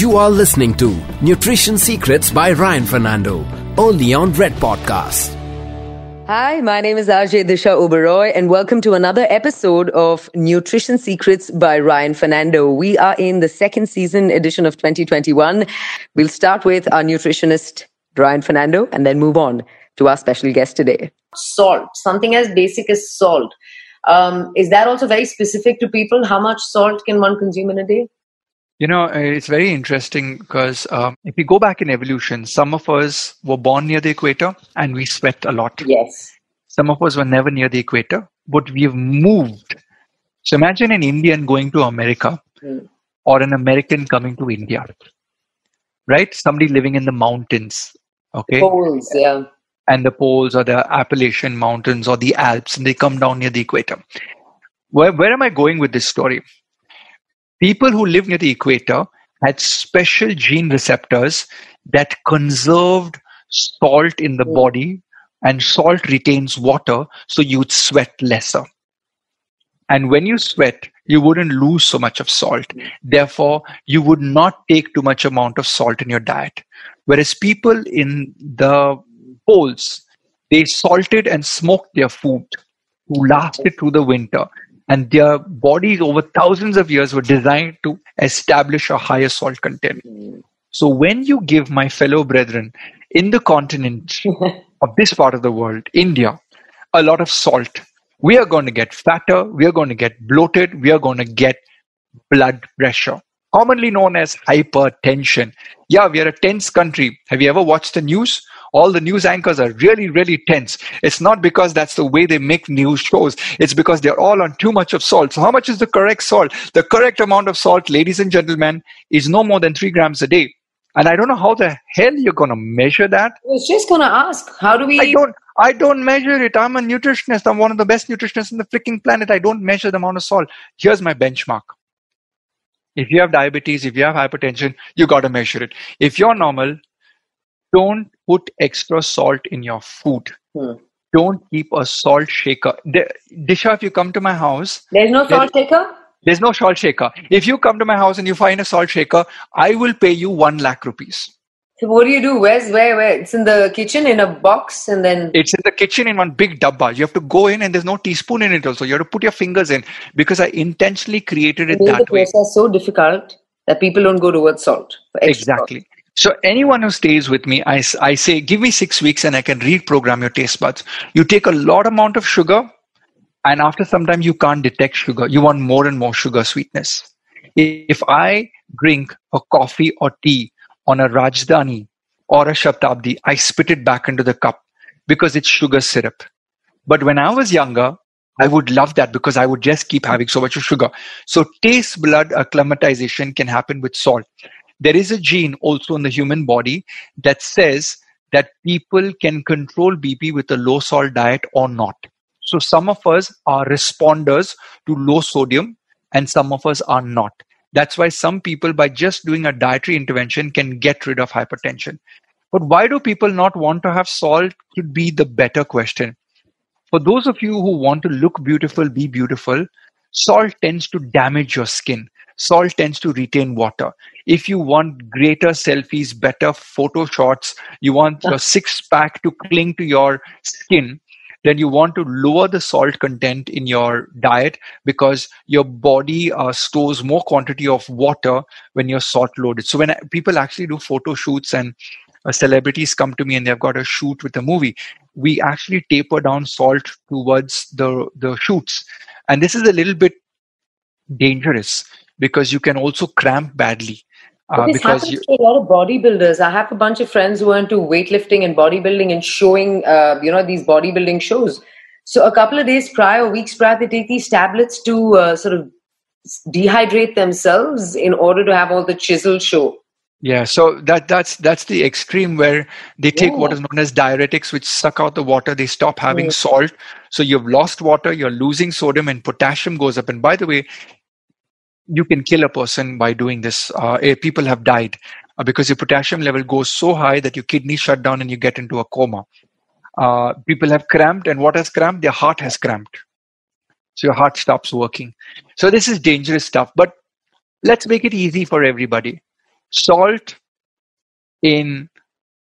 You are listening to Nutrition Secrets by Ryan Fernando, only on Red Podcast. Hi, my name is Ajay Disha Oberoi, and welcome to another episode of Nutrition Secrets by Ryan Fernando. We are in the second season edition of 2021. We'll start with our nutritionist, Ryan Fernando, and then move on to our special guest today. Salt, something as basic as salt. Um, is that also very specific to people? How much salt can one consume in a day? You know, uh, it's very interesting because um, if we go back in evolution, some of us were born near the equator and we sweat a lot. Yes. Some of us were never near the equator, but we've moved. So imagine an Indian going to America Mm. or an American coming to India, right? Somebody living in the mountains, okay? Poles, yeah. and the poles or the Appalachian Mountains or the Alps, and they come down near the equator. Where, where am I going with this story? People who live near the equator had special gene receptors that conserved salt in the body, and salt retains water, so you'd sweat lesser. And when you sweat, you wouldn't lose so much of salt. Therefore, you would not take too much amount of salt in your diet. Whereas people in the poles, they salted and smoked their food to last it through the winter. And their bodies over thousands of years were designed to establish a higher salt content. So when you give my fellow brethren in the continent of this part of the world, India, a lot of salt, we are going to get fatter, we are going to get bloated, we are going to get blood pressure, commonly known as hypertension. Yeah, we are a tense country. Have you ever watched the news? All the news anchors are really, really tense. It's not because that's the way they make news shows. It's because they're all on too much of salt. So how much is the correct salt? The correct amount of salt, ladies and gentlemen, is no more than three grams a day. And I don't know how the hell you're going to measure that. I was just going to ask, how do we? I don't. I don't measure it. I'm a nutritionist. I'm one of the best nutritionists in the freaking planet. I don't measure the amount of salt. Here's my benchmark. If you have diabetes, if you have hypertension, you got to measure it. If you're normal, don't put extra salt in your food. Hmm. Don't keep a salt shaker. Disha, if you come to my house, There's no salt shaker? there's no salt shaker. If you come to my house and you find a salt shaker, I will pay you one lakh rupees. So what do you do? Where's where? Where? It's in the kitchen in a box, and then It's in the kitchen in one big dabba. You have to go in and there's no teaspoon in it also. You have to put your fingers in because I intentionally created it made the that way. process so difficult that people don't go towards salt. for extra salt. So anyone who stays with me, I, I say, give me six weeks and I can reprogram your taste buds. You take a lot amount of sugar and after some time you can't detect sugar. You want more and more sugar sweetness. If I drink a coffee or tea on a Rajdhani or a Shatabdi, I spit it back into the cup because it's sugar syrup. But when I was younger, I would love that because I would just keep having so much of sugar. So taste blood acclimatization can happen with salt. There is a gene also in the human body that says that people can control BP with a low salt diet or not. So some of us are responders to low sodium and some of us are not. That's why some people, by just doing a dietary intervention, can get rid of hypertension. But why do people not want to have salt? Could be the better question. For those of you who want to look beautiful, be beautiful, salt tends to damage your skin. Salt tends to retain water. If you want greater selfies, better photo shots, you want your six pack to cling to your skin, then you want to lower the salt content in your diet because your body uh, stores more quantity of water when you're salt loaded. So when people actually do photo shoots and uh, celebrities come to me and they've got a shoot with a movie, we actually taper down salt towards the the shoots, and this is a little bit dangerous because you can also cramp badly. Uh, this because happens you, to a lot of bodybuilders. I have a bunch of friends who are into weightlifting and bodybuilding and showing, uh, you know, these bodybuilding shows. So a couple of days prior, weeks prior, they take these tablets to uh, sort of dehydrate themselves in order to have all the chisel show. Yeah, so that that's that's the extreme where they take what Yeah. is known as diuretics, which suck out the water. They stop having Mm. salt, so you've lost water. You're losing sodium, and potassium goes up. And by the way, you can kill a person by doing this. Uh, eh, people have died uh, because your potassium level goes so high that your kidneys shut down and you get into a coma. Uh, people have cramped, and what has cramped? Their heart has cramped. So your heart stops working. So this is dangerous stuff. But let's make it easy for everybody. Salt in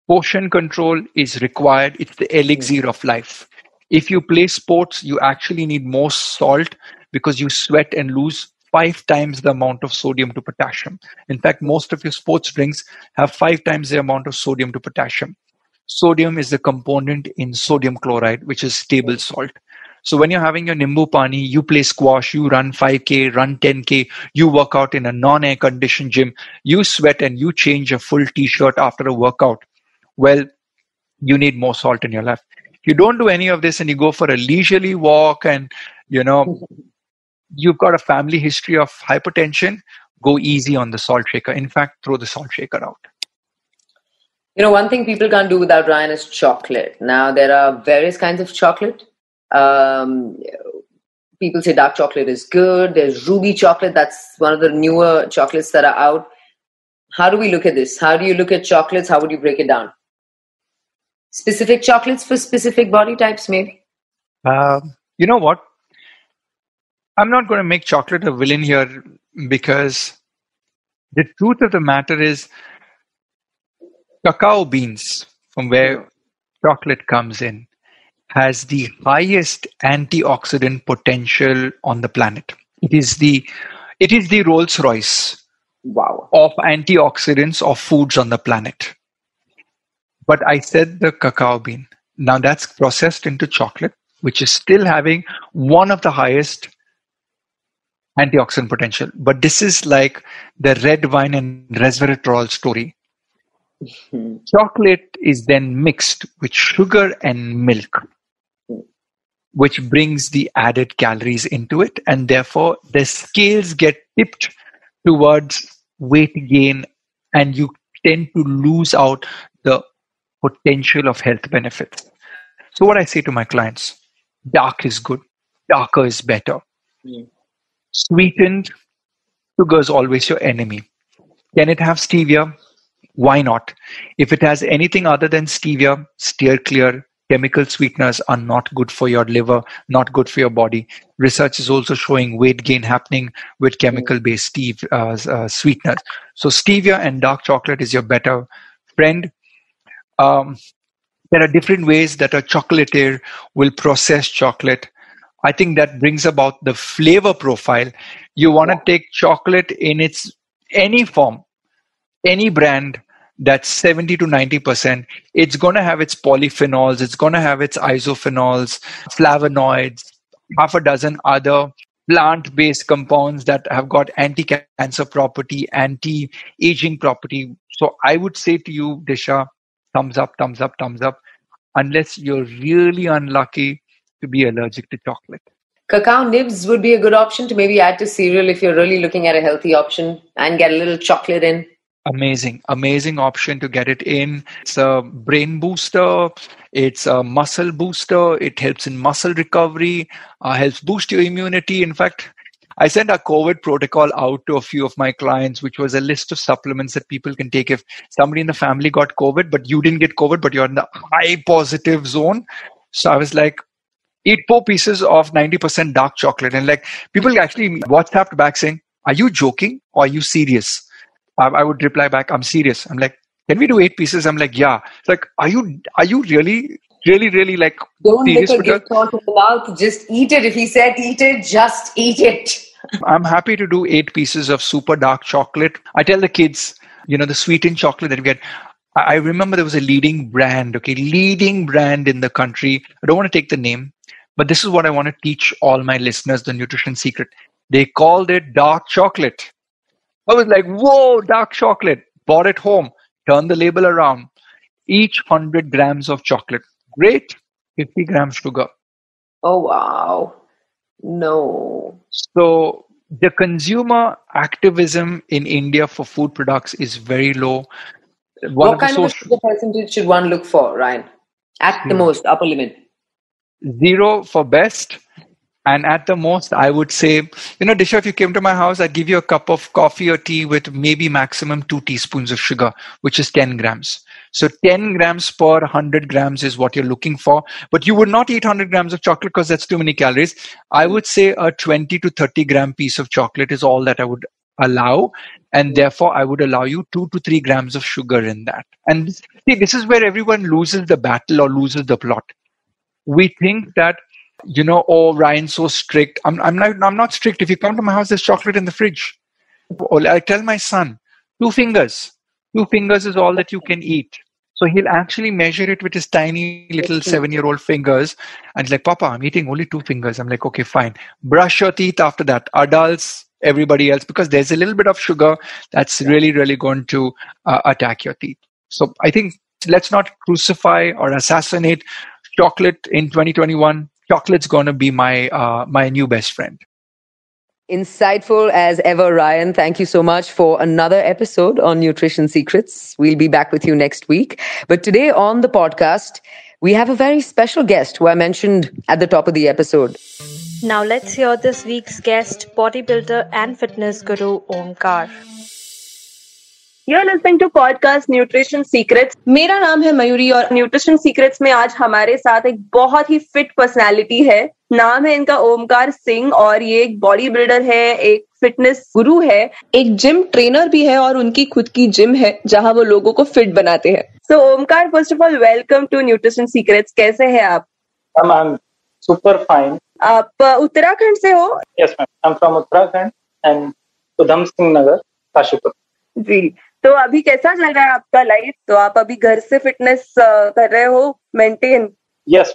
portion control is required. It's the elixir of life. If you play sports, you actually need more salt because you sweat and lose five times the amount of sodium to potassium. In fact, most of your sports drinks have five times the amount of sodium to potassium. Sodium is the component in sodium chloride, which is table salt. So when you're having your Nimbu Pani, you play squash, you run 5K, run 10K, you work out in a non-air conditioned gym, you sweat and you change a full t-shirt after a workout. Well, you need more salt in your life. If you don't do any of this and you go for a leisurely walk and, you know, you've got a family history of hypertension, go easy on the salt shaker. In fact, throw the salt shaker out. You know, one thing people can't do without Ryan is chocolate. Now, there are various kinds of chocolate. Um, people say dark chocolate is good. There's ruby chocolate. That's one of the newer chocolates that are out. How do we look at this? How do you look at chocolates? How would you break it down? Specific chocolates for specific body types, maybe? Um, you know what? I'm not going to make chocolate a villain here because the truth of the matter is cacao beans, from where chocolate comes in, has the highest antioxidant potential on the planet. It is the it is the Rolls Royce wow. of antioxidants of foods on the planet. But I said the cacao bean. Now that's processed into chocolate, which is still having one of the highest antioxidant potential. But this is like the red wine and resveratrol story. Mm-hmm. Chocolate is then mixed with sugar and milk, which brings the added calories into it. And therefore, the scales get tipped towards weight gain, and you tend to lose out the potential of health benefits. So, what I say to my clients dark is good, darker is better. Mm. Sweetened sugar is always your enemy. Can it have stevia? Why not? If it has anything other than stevia, steer clear. Chemical sweeteners are not good for your liver, not good for your body. Research is also showing weight gain happening with chemical based steve, uh, uh, sweeteners. So, stevia and dark chocolate is your better friend. Um, there are different ways that a chocolatier will process chocolate I think that brings about the flavor profile. You want to take chocolate in its any form, any brand that's 70 to 90%. It's going to have its polyphenols, it's going to have its isophenols, flavonoids, half a dozen other plant based compounds that have got anti cancer property, anti aging property. So I would say to you, Disha, thumbs up, thumbs up, thumbs up. Unless you're really unlucky to be allergic to chocolate. Cacao nibs would be a good option to maybe add to cereal if you're really looking at a healthy option and get a little chocolate in. Amazing, amazing option to get it in. It's a brain booster. It's a muscle booster. It helps in muscle recovery, uh, helps boost your immunity. In fact, I sent a COVID protocol out to a few of my clients, which was a list of supplements that people can take if somebody in the family got COVID, but you didn't get COVID, but you're in the high positive zone. So I was like, eat four pieces of 90% dark chocolate. And like people actually WhatsApped back saying, Are you joking or are you serious? I, I would reply back, I'm serious. I'm like, Can we do eight pieces? I'm like, Yeah. It's like, Are you are you really, really, really like Don't serious? Make a gift horse in the mouth. Just eat it. If he said eat it, just eat it. I'm happy to do eight pieces of super dark chocolate. I tell the kids, you know, the sweetened chocolate that you get. I remember there was a leading brand, okay, leading brand in the country. I don't want to take the name, but this is what I want to teach all my listeners the nutrition secret. They called it dark chocolate. I was like, whoa, dark chocolate. Bought it home, turned the label around. Each 100 grams of chocolate. Great. 50 grams sugar. Oh, wow. No. So the consumer activism in India for food products is very low. One what of kind of sugar percentage should one look for, Ryan? At the hmm. most, upper limit zero for best. And at the most i would say you know disha if you came to my house i'd give you a cup of coffee or tea with maybe maximum two teaspoons of sugar which is 10 grams. So 10 grams per 100 grams is what you're looking for. But you would not eat 100 grams of chocolate because that's too many calories. I would say a 20 to 30 gram piece of chocolate is all that i would allow. And therefore i would allow you 2 to 3 grams of sugar in that. And see this is where everyone loses the battle or loses the plot we think that you know oh ryan's so strict i'm, I'm not i'm not strict if you come to my house there's chocolate in the fridge or i tell my son two fingers two fingers is all that you can eat so he'll actually measure it with his tiny little seven year old fingers. And he's like, Papa, I'm eating only two fingers. I'm like, okay, fine. Brush your teeth after that. Adults, everybody else, because there's a little bit of sugar that's really, really going to uh, attack your teeth. So I think let's not crucify or assassinate chocolate in 2021. Chocolate's going to be my uh, my new best friend. Insightful as ever, Ryan. Thank you so much for another episode on Nutrition Secrets. We'll be back with you next week. But today on the podcast, we have a very special guest who I mentioned at the top of the episode. Now let's hear this week's guest, bodybuilder and fitness guru Omkar. You're listening to podcast nutrition secrets मेरा नाम है मयूरी और nutrition secrets में आज हमारे साथ एक बहुत ही फिट पर्सनालिटी है। नाम है इनका ओमकार सिंह और ये एक बॉडी बिल्डर है एक फिटनेस गुरु है एक जिम ट्रेनर भी है और उनकी खुद की जिम है जहाँ वो लोगों को फिट बनाते हैं। So Omkar first of all welcome to nutrition secrets कैसे हैं आप? सुपर फाइन आप उत्तराखंड से हो? Yes ma'am I am from Uttarakhand and Udham Singh Nagar Kashipur जी। तो अभी कैसा चल रहा है आपका लाइफ तो आप अभी घर से फिटनेस कर रहे हो? Maintain yes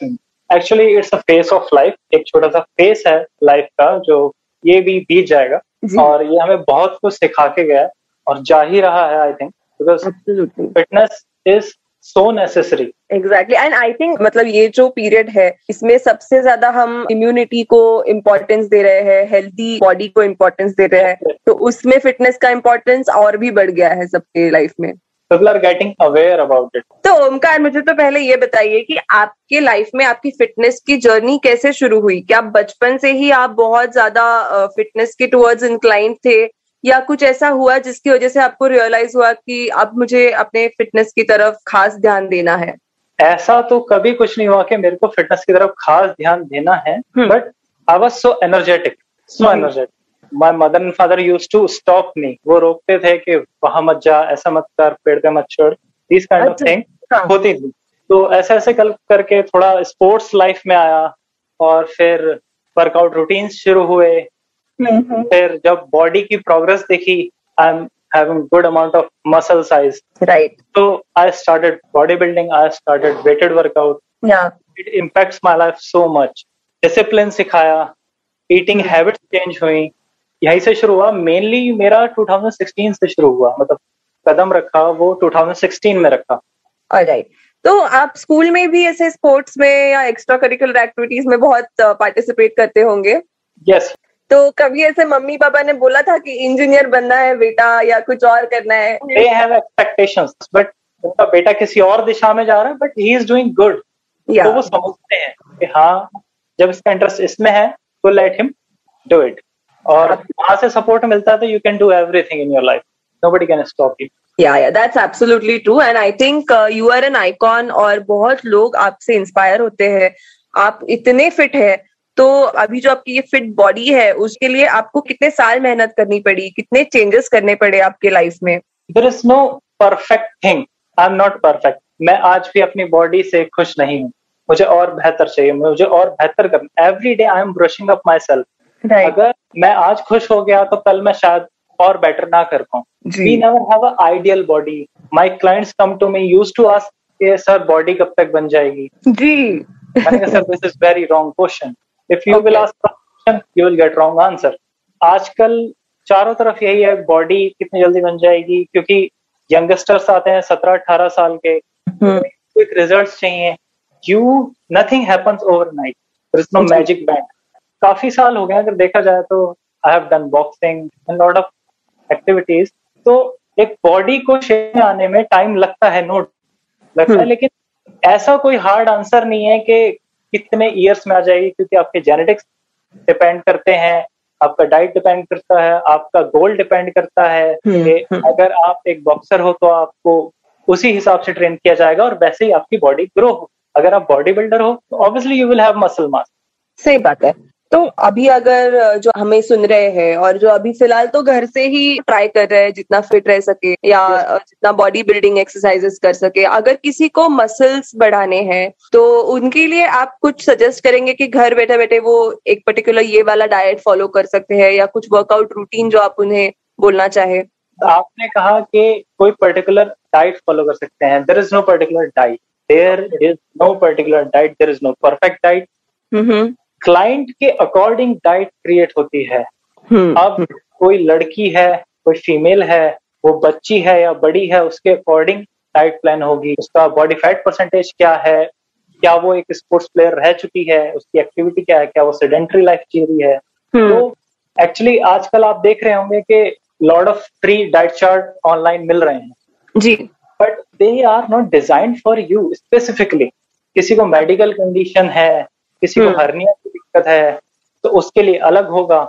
actually it's a phase of life एक छोटा सा फेस है लाइफ का जो ये भी बीत जाएगा। और ये हमें बहुत कुछ सिखा के गया और जा ही रहा है I think because fitness is so necessary exactly and I think मतलब ये जो पीरियड है इसमें सबसे ज़्यादा हम इम्यूनिटी को इम्पोर्टेंस दे रहे हैं हेल्थी बॉडी को इम्पोर्टेंस दे रहे हैं तो उसमें फिटनेस का इम्पोर्टेंस और भी बढ़ गया है सबके लाइफ में। People are getting aware about it. तो ओमकार मुझे तो पहले ये बताइए कि आपके लाइफ में आपकी फिटनेस की जर्नी कैसे शुरू हुई? क्या बचपन से ही आप बहुत ज़्यादा फिटनेस के टुवर्ड्स इंक्लाइन थे? या कुछ ऐसा हुआ जिसकी वजह से आपको रियलाइज़ हुआ कि अब मुझे अपने फिटनेस की तरफ़ खास ध्यान देना है? ऐसा तो कभी कुछ नहीं हुआ कि मेरे को फिटनेस की तरफ़ खास ध्यान देना है but I was so energetic so energetic my mother and father use to stop me वो रोकते थे कि वहाँ मत जा ऐसा मत कर पेड़ पे मत छोड़ दिस काइंड ऑफ़ थिंग होती थी। तो ऐसे ऐसे कर करके थोड़ा स्पोर्ट्स लाइफ में आया और फिर वर्कआउट रूटीन शुरू हुए. फिर जब बॉडी की प्रोग्रेस देखी I am having good amount of muscle size right so i started bodybuilding i started weighted workout yeah it impacts my life so much discipline सिखाया eating mm-hmm. habits change हुई यहीं से शुरू हुआ mainly मेरा 2016 से शुरू हुआ मतलब कदम रखा वो 2016 में रखा राइट तो आप स्कूल में भी ऐसे स्पोर्ट्स में या एक्स्ट्रा करिकुलर एक्टिविटीज़ में बहुत पार्टिसिपेट करते होंगे यस yes. तो कभी ऐसे मम्मी पापा ने बोला था कि इंजीनियर बनना है बेटा या कुछ और करना है? दे हैव एक्सपेक्टेशंस बट उनका बेटा किसी और दिशा में जा रहा है but he is doing good तो वो समझते हैं कि हाँ जब इसका इंटरेस्ट इसमें है तो लेट हिम डू इट और वहाँ से सपोर्ट मिलता है तो you can do everything in your life nobody can stop you yeah yeah that's absolutely true and I think you are an icon और बहुत लोग आपसे इंस्पायर होते हैं। आप इतने फिट है। तो अभी जो आपकी ये फिट बॉडी है उसके लिए आपको कितने साल मेहनत करनी पड़ी? कितने चेंजेस करने पड़े आपके लाइफ में? There is no perfect thing I am not perfect मैं आज भी अपनी बॉडी से खुश नहीं हूँ। मुझे और बेहतर चाहिए। मुझे और बेहतर करना every day I am brushing up myself अगर मैं आज खुश हो गया तो कल मैं शायद और बेटर ना कर पाऊँ। We never have a ideal body my clients come to me use to ask sir body कब तक बन जाएगी? जी। मैंने कहा sir this is very wrong question if you will ask you will get wrong answer आजकल चारों तरफ़ यही है बॉडी कितनी जल्दी बन जाएगी क्योंकि यंगस्टर्स आते हैं सत्रह अठारह साल के क्विक रिज़ल्ट चाहिए। You nothing happens overnight there is no magic band काफ़ी साल हो गए अगर देखा जाए तो I have done boxing and lot of activities तो एक बॉडी को शेप में आने में टाइम लगता है नोट लगता है हम्म। लेकिन ऐसा कोई हार्ड आंसर नहीं है कि कितने ईयर्स में आ जाएगी? क्योंकि आपके जेनेटिक्स डिपेंड करते हैं आपका डाइट डिपेंड करता है आपका गोल डिपेंड करता है हम्म, कि हम्म। अगर आप एक बॉक्सर हो तो आपको उसी हिसाब से ट्रेन किया जाएगा और वैसे ही आपकी बॉडी ग्रो हो। अगर आप बॉडी बिल्डर हो तो obviously you will have muscle mass सही बात है। तो अभी अगर जो हमें सुन रहे हैं और जो अभी फ़िलहाल तो घर से ही ट्राई कर रहे हैं जितना फिट रह सके या जितना बॉडी बिल्डिंग एक्सरसाइजेस कर सके। अगर किसी को मसल्स बढ़ाने हैं तो उनके लिए आप कुछ सजेस्ट करेंगे कि घर बैठे बैठे वो एक पर्टिकुलर ये वाला डाइट फॉलो कर सकते हैं या कुछ वर्कआउट रूटीन जो आप उन्हें बोलना चाहे? आपने कहा कि कोई पर्टिकुलर डाइट फॉलो कर सकते हैं। There is no particular diet there is no particular diet there is no perfect diet client के अकॉर्डिंग डाइट क्रिएट होती है। हम्म। अब कोई लड़की है कोई फीमेल है वो बच्ची है या बड़ी है उसके अकॉर्डिंग डाइट प्लान होगी। उसका बॉडी फैट परसेंटेज क्या है? क्या वो एक स्पोर्ट्स प्लेयर रह चुकी है? उसकी एक्टिविटी क्या है? क्या वो सेडेंट्री लाइफ जी रही है? हम्म। तो एक्चुअली आजकल आप देख रहे होंगे कि lots of free diet chart online मिल रहे हैं। जी। But they are not design for you specifically किसी को मेडिकल कंडीशन है किसी को हर्निया हम्म। दिक्कत है तो उसके लिए अलग होगा।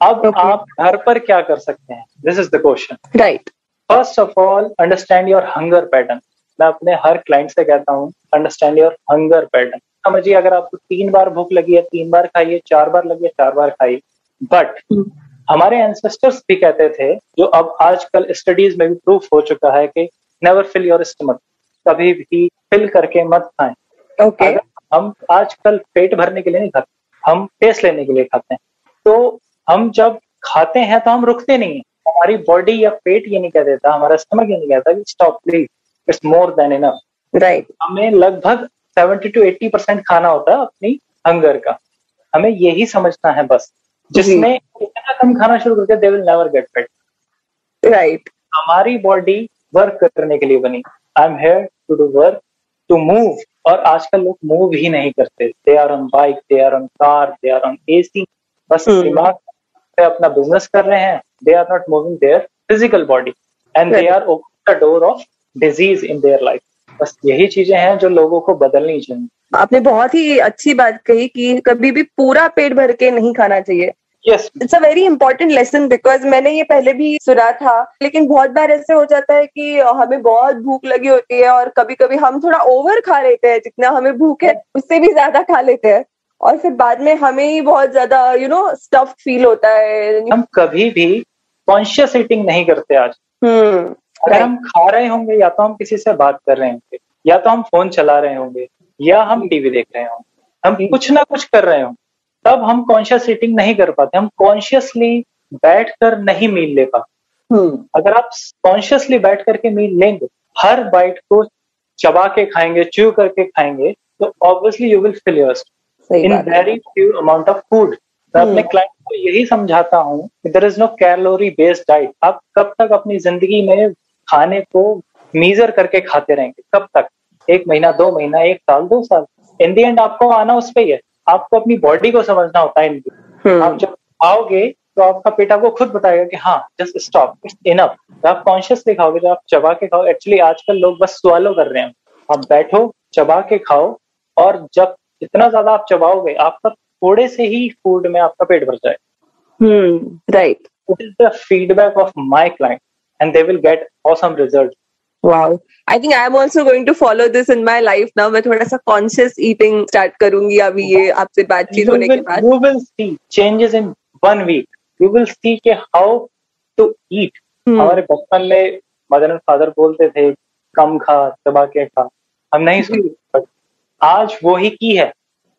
अब okay. आप घर पर क्या कर सकते हैं? This is the question right first of all understand your hunger pattern मैं अपने हर क्लाइंट से कहता हूँ अंडरस्टैंड योर हंगर पैटर्न समझिए अगर आपको तीन बार भूख लगी है तीन बार खाइए चार बार लगी है चार बार खाइए। But hmm. हमारे एंसेस्टर्स भी कहते थे जो अब आजकल स्टडीज़ में भी प्रूफ हो चुका है कि नेवर फिल योर स्टमक कभी भी फिल करके मत खाएँ। Okay okay. हम आजकल पेट भरने के लिए नहीं खाते हम टेस्ट लेने के लिए खाते हैं। तो हम जब खाते हैं तो हम रुकते नहीं है। हमारी बॉडी या पेट ये नहीं कह देता हमारा स्टमक ये नहीं कहता कि stop please it's more than enough right हमें लगभग सेवेंटी टू एट्टी परसेंट खाना होता है अपनी हंगर का। हमें यही समझना है बस। जिसमें इतना कम खाना शुरू करके they will never get fit right हमारी बॉडी वर्क करने के लिए बनी। I am here to do work to move और आजकल लोग मूव ही नहीं करते। They are on bike they are on car they are on AC बस hmm. दिमाग से अपना बिज़नेस कर रहे हैं। They are not moving their physical body and they are open the door of disease in their life बस यही चीज़ें हैं जो लोगों को बदलनी चाहिए। आपने बहुत ही अच्छी बात कही कि कभी भी पूरा पेट भर के नहीं खाना चाहिए। It's a very important lesson because मैंने ये पहले भी सुना था लेकिन बहुत बार ऐसे हो जाता है कि हमें बहुत भूख लगी होती है और कभी कभी हम थोड़ा ओवर खा लेते हैं जितना हमें भूख है उससे भी ज़्यादा खा लेते हैं। और फिर बाद में हमें ही बहुत ज़्यादा यू नो स्टफ़ फील होता है। हम कभी भी कॉन्शियस ईटिंग नहीं करते आज। हम्म अगर हम खा रहे होंगे या तो हम किसी से बात कर रहे होंगे या तो हम फ़ोन चला रहे होंगे या हम टीवी देख रहे होंगे हम कुछ ना कुछ कर रहे होंगे। तब हम कॉन्शियस ईटिंग नहीं कर पाते हम कॉन्शियसली बैठ कर नहीं मील ले पाते। हम्म। अगर आप कॉन्शियसली बैठ करके मील लेंगे हर बाइट को चबा के खाएँगे च्यू करके खाएँगे तो obviously you will fill your in very few amount of food मैं अपने क्लाइंट हम्म। को यही समझाता हूँ there is no calorie based diet आप कब तक अपनी ज़िंदगी में खाने को मीजर करके खाते रहेंगे? कब तक? एक महीना दो महीना एक साल दो साल। इन दी एंड आपको आना उस पर ही है। आपको अपनी बॉडी को समझना होता है इनकी। हम्म। आप जब आओगे तो आपका पेट आपको खुद बताएगा कि हाँ जस्ट स्टॉप इट्स इनफ तो आप कॉन्शियसली खाओगे जब आप चबा के खाओ एक्चुअली आजकल लोग बस सवालो कर रहे हैं। आप बैठो चबा के खाओ और जब इतना ज़्यादा आप चबाओगे आपका थोड़े से ही फ़ूड में आपका पेट भर जाए। Right it is the feedback of my client and they will get awesome result wow I think I am also going to follow this in my life now मैं थोड़ा सा कॉन्शियस ईटिंग स्टार्ट करूँगी अभी ये आपसे बातचीत होने के बाद। You will see changes in one week you will see के हाउ टू ईट हमारे बचपन में मदर एंड फादर बोलते थे कम खा दबा के खा. हम नहीं सुनते आज वो ही की है।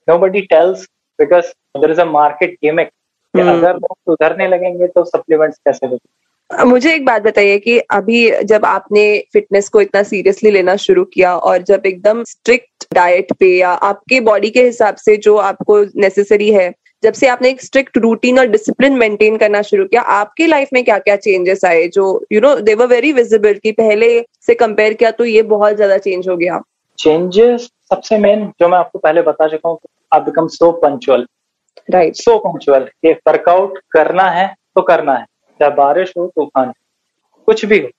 Nobody tells because there is a market gimmick अगर लोग सुधरने लगेंगे तो सप्लीमेंट्स कैसे देते मुझे एक बात बताइए कि अभी जब आपने फिटनेस को इतना सीरियसली लेना शुरू किया और जब एकदम स्ट्रिक्ट डाइट पे या आपके बॉडी के हिसाब से जो आपको नेसेसरी है जब से आपने एक स्ट्रिक्ट रूटीन और डिसिप्लिन मेंटेन करना शुरू किया आपके लाइफ में क्या क्या चेंजेस आए जो you know they were very visible कि पहले से कंपेयर किया तो ये बहुत ज़्यादा चेंज हो गया? चेंजेस सबसे मेन जो मैं आपको पहले बता चुका हूँ आप become so punctual right so punctual ये वर्कआउट करना है तो करना है। चाहे बारिश हो तूफ़ान हो कुछ भी हो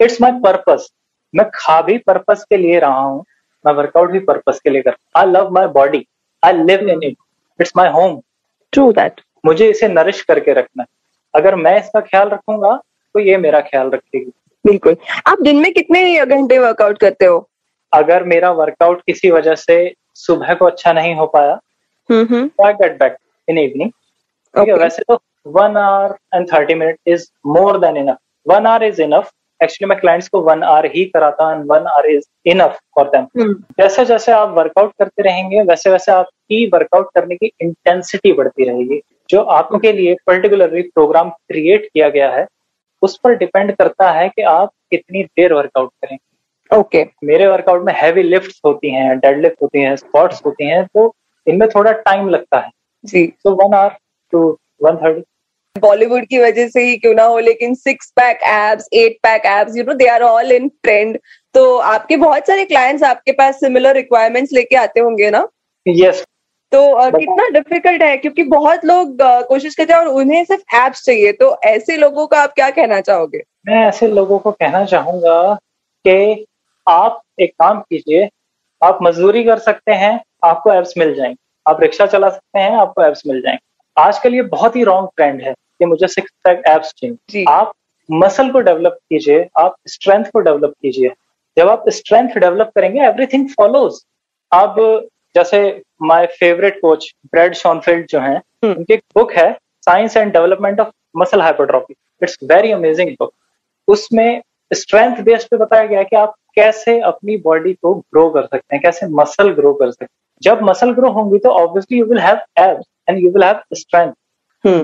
इट्स माई पर्पज मैं खा भी पर्पज के लिए रहा हूँ मैं वर्कआउट भी पर्पज के लिए कर I love my body I live in it it's my home true that मुझे इसे नरिश करके रखना है। अगर मैं इसका ख्याल रखूँगा तो ये मेरा ख्याल रखेगी। बिल्कुल। आप दिन में कितने घंटे वर्कआउट करते हो? अगर मेरा वर्कआउट किसी वजह से सुबह को अच्छा नहीं हो पाया I get back in evening वैसे तो one hour and thirty minute is more than enough one hour is enough actually मैं क्लाइंट्स को वन आवर ही कराता हूँ one hour is enough for them जैसे जैसे आप वर्कआउट करते रहेंगे वैसे वैसे आपकी वर्कआउट करने की इंटेंसिटी बढ़ती रहेगी जो आपके लिए पर्टिकुलरली प्रोग्राम क्रिएट किया गया है उस पर डिपेंड करता है कि आप कितनी देर वर्कआउट करें ओके okay. मेरे वर्कआउट में हैवी लिफ्ट होती हैं डेड लिफ्ट होती हैं स्पॉट्स होती हैं तो इनमें थोड़ा टाइम लगता है। जी। तो one hour two one thirty Bollywood की वजह से ही क्यों ना हो लेकिन six pack abs eight pack abs you know they are all in trend तो आपके बहुत सारे क्लाइंट्स आपके पास सिमिलर रिक्वायरमेंट्स लेके आते होंगे ना? Yes yes. तो uh, कितना डिफ़िकल्ट है क्योंकि बहुत लोग uh, कोशिश करते हैं और उन्हें सिर्फ़ एप्स चाहिए। तो ऐसे लोगों का आप क्या कहना चाहोगे? मैं ऐसे लोगों को कहना चाहूँगा कि आप एक काम कीजिए आप मजदूरी कर सकते हैं आपको एप्स मिल जाएँगे। आप रिक्शा चला सकते हैं आपको एप्स मिल जाएँगे। आजकल ये बहुत ही रॉन्ग ट्रेंड है कि मुझे सिक्स पैक एप्स चाहिए आप मसल को डेवलप कीजिए आप स्ट्रेंथ को डेवलप कीजिए। जब आप स्ट्रेंथ डेवलप करेंगे एवरीथिंग फॉलोज अब जैसे my favourite coach Brad Schoenfeld जो हैं हम्म। उनकी बुक है science and development of muscle hypertrophy it's very amazing book उसमें स्ट्रेंथ बेस्ड पे बताया गया है कि आप कैसे अपनी बॉडी को ग्रो कर सकते हैं कैसे मसल ग्रो कर सकते हैं। जब मसल ग्रो होंगी तो obviously you will have abs and you will have strength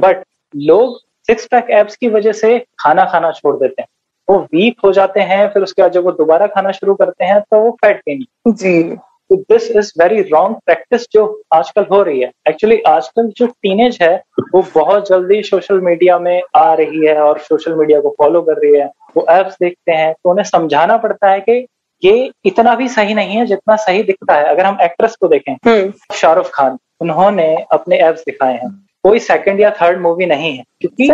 but लोग सिक्स पैक एब्स की वजह से खाना खाना छोड़ देते हैं। वो वीक हो जाते हैं फिर उसके बाद जब वो दोबारा खाना शुरू करते हैं तो वो फैट गेन जी। तो this is very wrong practice जो आजकल हो रही है। एक्चुअली आजकल जो टीनेज है वो बहुत जल्दी सोशल मीडिया में आ रही है और सोशल मीडिया को फॉलो कर रही है। वो एप्स देखते हैं तो उन्हें समझाना पड़ता है कि ये इतना भी सही नहीं है जितना सही दिखता है। अगर हम एक्ट्रेस को देखें शाहरुख खान उन्होंने अपने एप्स दिखाए हैं। कोई सेकंड या थर्ड मूवी नहीं है क्योंकि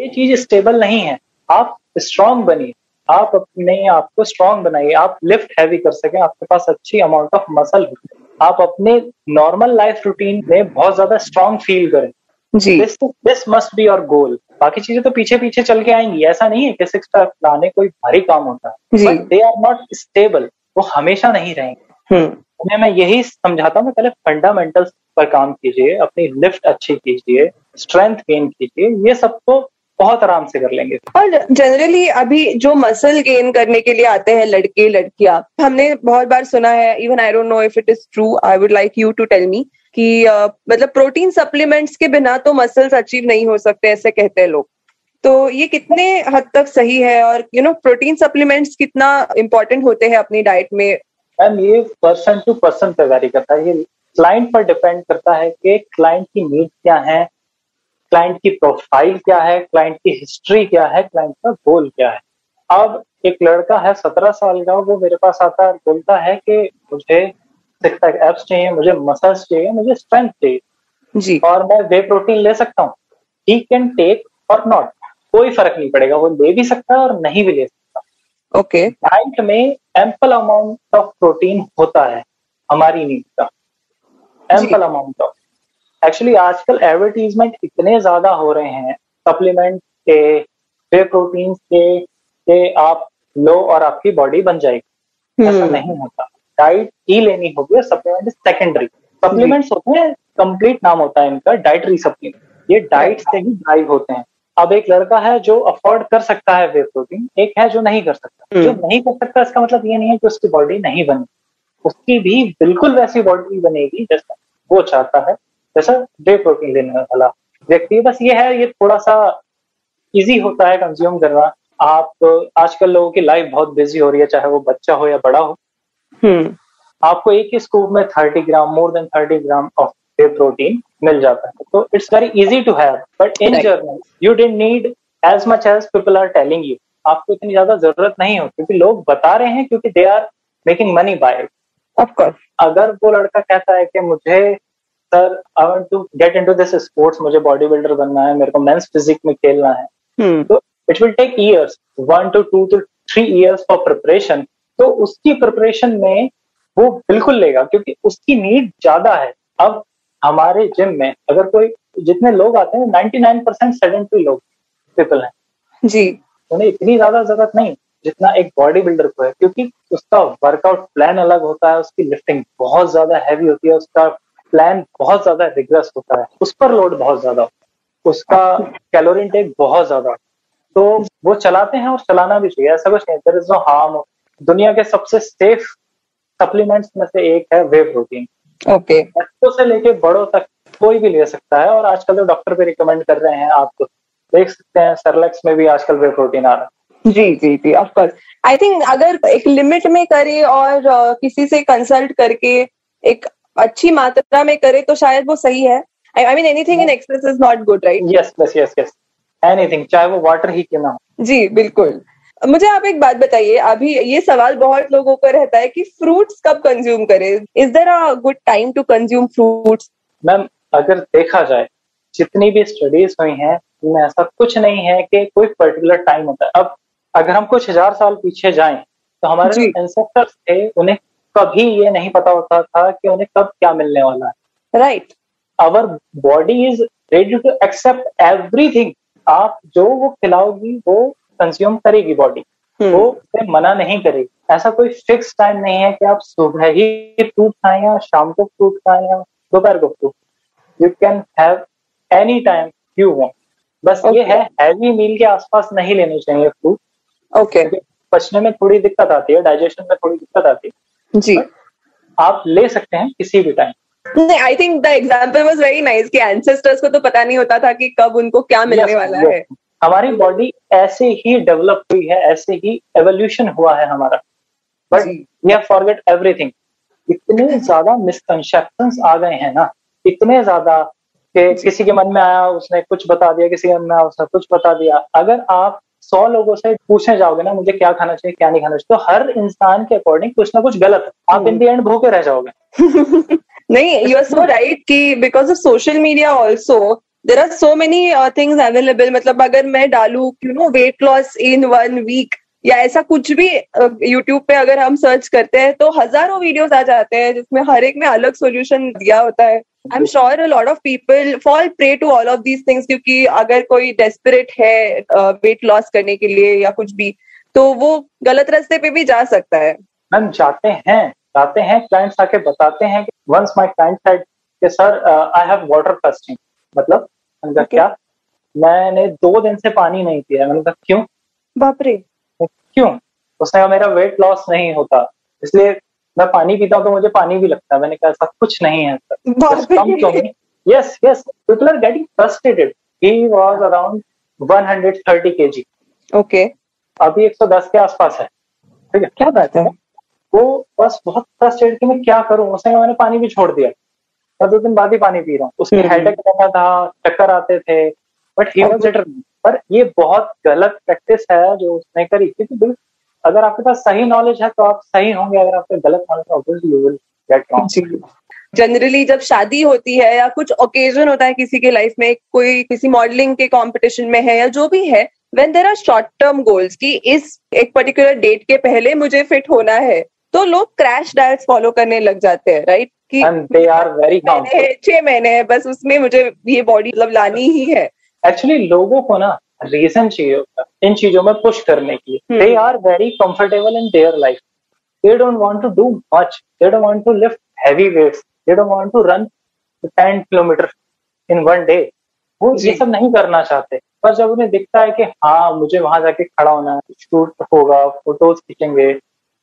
ये चीज़ स्टेबल नहीं है। आप स्ट्रांग बनिए। आप अपने आप को स्ट्रांग बनाइए। आप लिफ्ट हैवी कर सके। आपके पास अच्छी अमाउंट ऑफ़ मसल हो। आप अपने नॉर्मल लाइफ रूटीन में बहुत ज़्यादा स्ट्रांग फील करें। जी। This this must be your goal बाकी चीज़ें तो पीछे पीछे चल के आएँगी ऐसा नहीं है कि सिक्स पैक लाने कोई भारी काम होता है। दे आर नॉट स्टेबल वो हमेशा नहीं रहेंगे। हम्म। उन्हें मैं यही समझाता हूँ पहले फंडामेंटल्स पर काम कीजिए अपनी लिफ्ट अच्छी कीजिए स्ट्रेंथ गेन कीजिए ये सब तो बहुत आराम से कर लेंगे। और जनरली अभी जो मसल गेन करने के लिए आते हैं लड़के लड़कियाँ हमने बहुत बार सुना है even I don't know if it is true I would like you to tell me कि मतलब प्रोटीन सप्लीमेंट्स के बिना तो मसल्स अचीव नहीं हो सकते, ऐसे कहते हैं लोग। तो ये कितने हद तक सही है और यू नो प्रोटीन सप्लीमेंट्स कितना इम्पोर्टेंट होते हैं अपनी डाइट में? मैम, ये पर्सन टू पर्सन पे वेरी करता है। ये क्लाइंट पर डिपेंड करता है कि क्लाइंट की नीड क्या है क्लाइंट की प्रोफ़ाइल क्या है क्लाइंट की हिस्ट्री क्या है क्लाइंट का गोल क्या है। अब एक लड़का है, सत्रह साल का, वो मेरे पास आता है बोलता है कि मुझे सिक्स पैक एप्स चाहिए मुझे मसल्स चाहिए मुझे स्ट्रेंथ चाहिए। जी। और मैं वे प्रोटीन ले सकता हूँ। ही कैन टेक और नॉट कोई फ़र्क नहीं पड़ेगा वो ले भी सकता है और नहीं भी ले सकता। ओके। डाइट में एम्पल अमाउंट ऑफ़ प्रोटीन होता है हमारी नीड का। एम्पल अमाउंट ऑफ़ एक्चुअली आजकल एडवर्टीजमेंट इतने ज़्यादा हो रहे हैं सप्लीमेंट के वे प्रोटीन के के आप लो और आपकी बॉडी बन जाएगी। ऐसा हम्म। नहीं होता। डाइट ही लेनी होगी और सप्लीमेंट इज़ सेकेंडरी सप्लीमेंट्स होते हैं कंप्लीट नाम होता है इनका डाइटरी सप्लीमेंट ये डाइट से ही ड्राइव होते हैं। अब एक लड़का है जो अफोर्ड कर सकता है वे प्रोटीन एक है जो नहीं कर सकता। जो नहीं कर सकता इसका मतलब ये नहीं है कि उसकी बॉडी नहीं बनी। उसकी भी बिल्कुल वैसी बॉडी बनेगी जैसा वो चाहता है जैसा वे प्रोटीन लेने वाला व्यक्ति। बस ये है ये थोड़ा सा इजी होता है कंज्यूम करना। आप आजकल लोगों की लाइफ बहुत बिज़ी हो रही है चाहे वो बच्चा हो या बड़ा हो। हम्म। आपको एक ही स्कूप में 30 gram more than 30 gram of whey protein मिल जाता है। तो it's very easy to have but in. General you didn't need as much as people are telling you आपको इतनी ज़्यादा ज़रूरत नहीं हो क्योंकि लोग बता रहे हैं क्योंकि they are making money by of course अगर वो लड़का कहता है कि मुझे sir I want to get into this sports मुझे बॉडी बिल्डर बनना है मेरे को मेंस फिजिक में खेलना है। हम्म। तो it will take years one two two two three years for preparation तो उसकी प्रिपरेशन में वो बिल्कुल लेगा क्योंकि उसकी नीड ज़्यादा है। अब हमारे जिम में अगर कोई जितने लोग आते हैं 99 परसेंट सेडेंटरी लोग पीपल हैं। जी। उन्हें इतनी ज़्यादा ज़रूरत नहीं जितना एक बॉडी बिल्डर को है क्योंकि उसका वर्कआउट प्लान अलग होता है उसकी लिफ्टिंग बहुत ज़्यादा हैवी होती है उसका प्लान बहुत ज़्यादा रिग्रेस होता है उस पर लोड बहुत ज़्यादा होता उसका कैलोरी इंटेक बहुत ज़्यादा। तो वो चलाते हैं और चलाना भी चाहिए ऐसा कुछ नहीं देर इज़ नो हार्म दुनिया के सबसे सेफ़ सप्लीमेंट्स में से एक है वे प्रोटीन ओके okay. बच्चों से लेके बड़ों तक कोई भी ले सकता है और आजकल तो डॉक्टर भी रिकमेंड कर रहे हैं आप तो देख सकते हैं सरलेक्स में भी आजकल वे प्रोटीन आ रहा है। जी जी जी ऑफकोर्स आई थिंक अगर एक लिमिट में करे और किसी से कंसल्ट करके एक अच्छी मात्रा में करे तो शायद वो सही है। I mean anything in excess is not good right yes yes yes yes anything चाहे वो वाटर ही क्यों ना हो। जी बिल्कुल। मुझे आप एक बात बताइए अभी ये सवाल बहुत लोगों को रहता है कि फ्रूट्स कब कंज्यूम करें? Is there a good time to consume fruits ma'am अगर देखा जाए जितनी भी स्टडीज़ हुई हैं उनमें ऐसा कुछ नहीं है कि कोई पर्टिकुलर टाइम होता है। अब अगर हम कुछ हज़ार साल पीछे जाएँ तो हमारे जो। एंसेस्टर्स थे उन्हें कभी ये नहीं पता होता था कि उन्हें कब क्या मिलने वाला है। Right our body is ready to accept everything आप जो वो खिलाओगी वो कंज्यूम करेगी बॉडी वो उसे मना नहीं करेगी। ऐसा कोई फिक्स टाइम नहीं है कि आप सुबह ही फ्रूट खाएँ या शाम को फ्रूट खाएँ या दोपहर को fruit you can have any time you want बस okay. ये है हैवी मील के आसपास नहीं लेने चाहिए फ्रूट ओके okay. पचने में थोड़ी दिक्कत आती है डाइजेशन में थोड़ी दिक्कत आती है। जी। आप ले सकते हैं किसी भी टाइम नहीं I think the example was very nice कि एंसेस्टर्स को तो पता नहीं होता था कि कब उनको क्या मिलने Yes, वाला yes. है। हमारी बॉडी ऐसे ही डेवलप हुई है ऐसे ही एवोल्यूशन हुआ है हमारा। But we have forget everything इतने ज़्यादा मिसकंसेप्शंस आ गए हैं ना। इतने ज़्यादा कि किसी के मन में आया उसने कुछ बता दिया किसी के मन में आया उसने कुछ बता दिया। अगर आप सौ लोगों से पूछने जाओगे ना मुझे क्या खाना चाहिए क्या नहीं खाना चाहिए तो हर इंसान के अकॉर्डिंग कुछ ना कुछ गलत है। आप इन दी एंड भूखे रह जाओगे। नहीं यू आर सो राइट कि because of social media also there are so many things available मतलब अगर मैं डालू you know weight loss in one week या ऐसा कुछ भी यूट्यूब पे अगर हम सर्च करते हैं तो हज़ारों वीडियोस आ जाते हैं जिसमें हर एक में अलग सॉल्यूशन दिया होता है। I am sure a lot of people fall prey to all of these things क्योंकि अगर कोई डेस्परेट है वेट लॉस करने के लिए या कुछ भी तो वो गलत रास्ते पे भी जा सकता है। मैम, जाते हैं जाते हैं क्लाइंट्स आके बताते हैं कि वंस माय क्लाइंट कि sir I have water fasting मतलब मैंने कहा Okay. क्या? मैंने दो दिन से पानी नहीं पिया मैंने कहा क्यों? बाप रे क्यों? उसने कहा मेरा वेट लॉस नहीं होता इसलिए मैं पानी पीता हूँ तो मुझे पानी भी लगता है। मैंने कहा ऐसा कुछ नहीं है sir yes yes people are getting frustrated he was around 130 KG okay. अभी 110 के आसपास है। ठीक है? क्या बात है? वो बस बहुत फ्रस्ट्रेटेड कि मैं क्या करूँ? उसने मैंने पानी भी छोड़ दिया। मैं दो दिन बाद ही पानी पी रहा हूँ। उसके। हेडेक रहता था चक्कर आते थे बट ही वाज बेटर पर ये बहुत गलत प्रैक्टिस है जो उसने करी। क्योंकि अगर आपके पास सही नॉलेज है तो आप सही होंगे। अगर आपके गलत नॉलेज है obviously you will get wrong generally जब शादी होती है या कुछ ओकेजन होता है किसी के लाइफ में कोई किसी मॉडलिंग के कंपटीशन में है या जो भी है when there are short term goals कि इस एक पर्टिकुलर डेट के पहले मुझे फिट होना है तो लोग क्रैश डाइट फॉलो करने लग जाते हैं राइट कि छह महीने है बस उसमें मुझे ये बॉडी मतलब लानी ही है। एक्चुअली लोगों को ना रीजन चाहिए इन चीज़ों में पुश करने की। They are very comfortable in their life they don't want to do much they don't want to lift heavy weights they don't want to run 10 kilometre in one day वो ये सब नहीं करना चाहते। पर जब उन्हें दिखता है कि हाँ मुझे वहाँ जाके खड़ा होना है शूट होगा फ़ोटोज़ खींचेंगे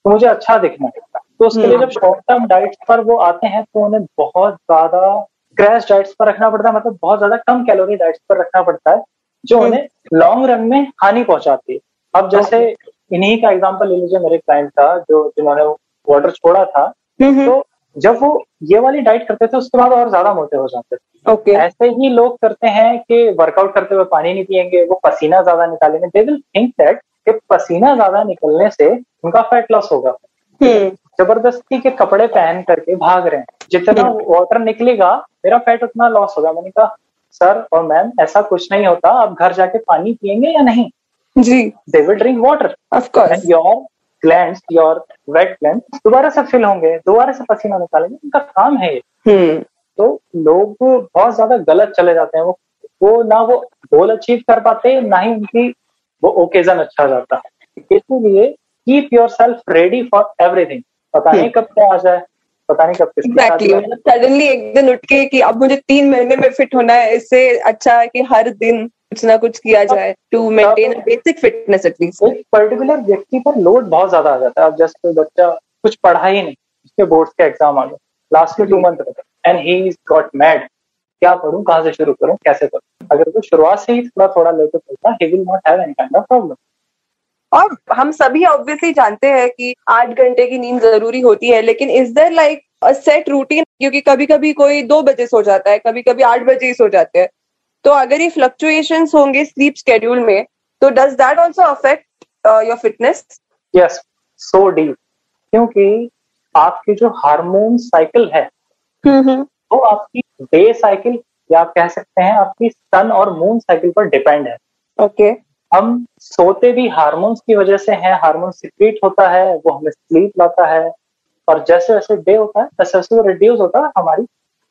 तो मुझे अच्छा दिखना है। तो उसके लिए हम्म। जब शॉर्ट टर्म डाइट्स पर वो आते हैं तो उन्हें बहुत ज़्यादा क्रैश डाइट्स पर रखना पड़ता है मतलब बहुत ज़्यादा कम कैलोरी डाइट्स पर रखना पड़ता है जो हम्म। उन्हें लॉन्ग रन में हानि पहुंचाती है। अब जैसे इन्हीं का एग्जांपल ले लीजिए मेरे क्लाइंट था जो जिन्होंने वाटर छोड़ा था तो जब वो ये वाली डाइट करते थे उसके बाद और ज़्यादा मोटे हो जाते थे। ओके। ऐसे ही लोग करते हैं कि वर्कआउट करते हुए पानी नहीं पियेंगे वो पसीना ज़्यादा निकालेंगे। दे विल थिंक दैट कि पसीना ज़्यादा निकलने से उनका फैट लॉस होगा। हम्म। ज़बरदस्ती के कपड़े पहन करके भाग रहे हैं। जितना वाटर निकलेगा मेरा फैट उतना लॉस होगा। मैंने कहा सर और मैम ऐसा कुछ नहीं होता। आप घर जाके पानी पिएँगे या नहीं? जी। They will drink water of course your glands your wet gland दोबारा से फिल होंगे दोबारा से पसीना निकालेंगे। उनका काम है ये। हम्म। तो लोग बहुत ज़्यादा गलत चले जाते हैं। वो वो ना वो गोल अचीव कर पाते ना ही उनकी वो ओकेजन अच्छा जाता है। इसलिए keep your self ready for everything पता नहीं कब क्या आ जाए पता नहीं कब किसकी सडनली एक दिन उठ के कि अब मुझे तीन महीने में फिट होना है इससे अच्छा है कि हर दिन कुछ ना कुछ किया जाए to maintain basic fitness at least एक पर्टिकुलर व्यक्ति पर लोड बहुत ज़्यादा आ जाता है। अब जस्ट कोई बच्चा कुछ पढ़ा ही नहीं उसके बोर्ड के एग्ज़ाम आ गए। लास्ट के two month and he is got mad क्या पढ़ूं कहाँ से शुरू करूँ कैसे करूँ? अगर वो शुरुआत से ही थोड़ा थोड़ा लेके चलता he will not have any kind of problem और हम सभी ऑब्वियसली जानते हैं कि आठ घंटे की नींद ज़रूरी होती है लेकिन is there like a set routine क्योंकि कभी कभी कोई दो बजे सो जाता है कभी कभी आठ बजे ही सो जाते हैं। तो अगर ये फ्लक्चुएशन होंगे स्लीप स्केड्यूल में तो does that also affect your fitness yes so deep क्योंकि आपकी जो हार्मोन साइकिल है वो आपकी डे साइकिल या आप कह सकते हैं आपकी सन और मून साइकिल पर डिपेंड है। Okay okay. हम सोते भी हार्मोन्स की वजह से हैं हार्मोन सिक्रीट होता है वो हमें स्लीप लाता है और जैसे जैसे डे होता है वैसे वैसे वो रिड्यूस होता है हमारी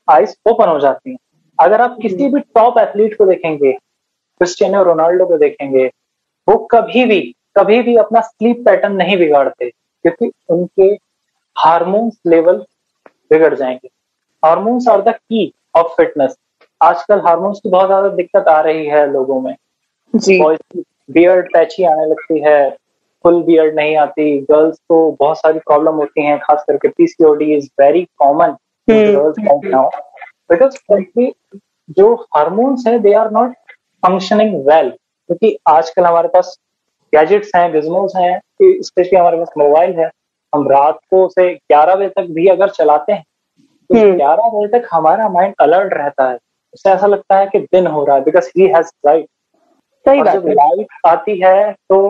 आईज ओपन हो जाती हैं। अगर आप किसी भी टॉप एथलीट को देखेंगे क्रिस्टियानो रोनाल्डो को देखेंगे वो कभी भी कभी भी अपना स्लीप पैटर्न नहीं बिगाड़ते क्योंकि उनके हार्मोन्स लेवल बिगड़ जाएँगे। Hormones are the key of fitness आजकल हार्मोन्स की बहुत ज़्यादा दिक्कत आ रही है लोगों में। बियर्ड पैची आने लगती है फुल बियर्ड नहीं आती। गर्ल्स को बहुत सारी प्रॉब्लम होती हैं खास करके PCOD is very common girls now because जो हार्मोन्स है they are not functioning well क्योंकि आजकल हमारे पास गैजेट्स हैं गिजमोस हैं स्पेशली हमारे पास मोबाइल है। हम रात को से 11 बजे तक भी अगर चलाते हैं तो हम्म। ग्यारह बजे तक हमारा माइंड अलर्ट रहता है। उससे ऐसा लगता है कि दिन हो रहा है बिकॉज़ ही हैज़ लाइट सही बात जब लाइट आती है तो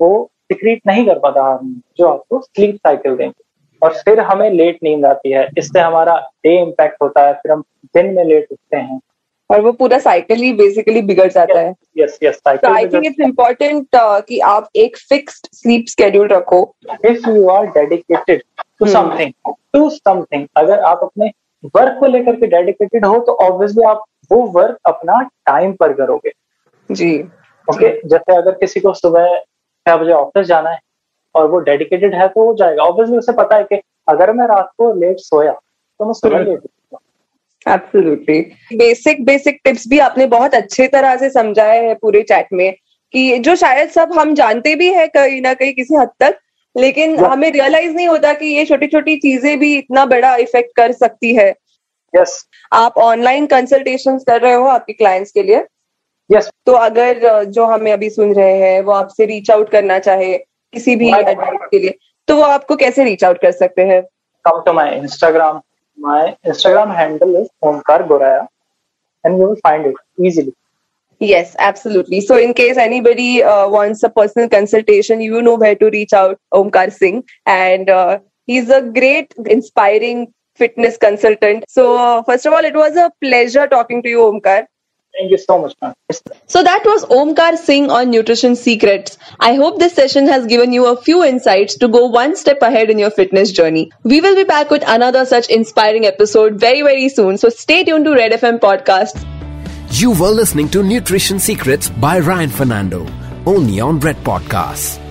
वो सिक्रीट नहीं कर पाता हार्मोन जो आपको स्लीप साइकिल देंगे। और फिर हमें लेट नींद आती है। इससे हमारा डे इम्पैक्ट होता है फिर हम दिन में लेट उठते हैं। और वो पूरा साइकिल ही बेसिकली बिगड़ जाता yes, है। Yes yes cycle I think it's important कि आप एक फिक्स्ड स्लीप स्केड्यूल रखो। If you are dedicated to something to something अगर आप अपने वर्क को लेकर के डेडिकेटेड हो तो ऑब्वियसली आप वो वर्क अपना टाइम पर करोगे। जी। Okay okay? जैसे अगर किसी को सुबह छह बजे ऑफ़िस जाना है और वो डेडिकेटेड है तो वो जाएगा। ऑब्वियसली उसे पता है कि अगर मैं रात को लेट सोया तो मैं सुबह late absolutely basic basic tips भी आपने बहुत अच्छे तरह से समझाए हैं पूरे चैट में कि जो शायद सब हम जानते भी है कहीं ना कहीं किसी हद तक लेकिन yeah. हमें रियलाइज़ नहीं होता कि ये छोटी छोटी चीज़ें भी इतना बड़ा इफ़ेक्ट कर सकती है यस yes. आप ऑनलाइन कंसल्टेशन कर रहे हो आपके क्लाइंट्स के लिए यस yes. तो अगर जो हमें अभी सुन रहे हैं वो आपसे रीच आउट करना चाहे किसी भी एडवाइस के लिए तो वो आपको कैसे रीच आउट कर सकते हैं come to my Instagram my Instagram handle is Omkar Goraya and you will find it easily Yes, absolutely. So, in case anybody uh, wants a personal consultation, you know where to reach out, Omkar Singh. And uh, he's a great, inspiring fitness consultant. So, uh, first of all, it was a pleasure talking to you, Omkar. Thank you so much, ma'am. So that was Omkar Singh on Nutrition Secrets. I hope this session has given you a few insights to go one step ahead in your fitness journey. We will be back with another such inspiring episode very, very soon. So stay tuned to Red FM Podcast. You were listening to Nutrition Secrets by Ryan Fernando, only on Red Podcasts.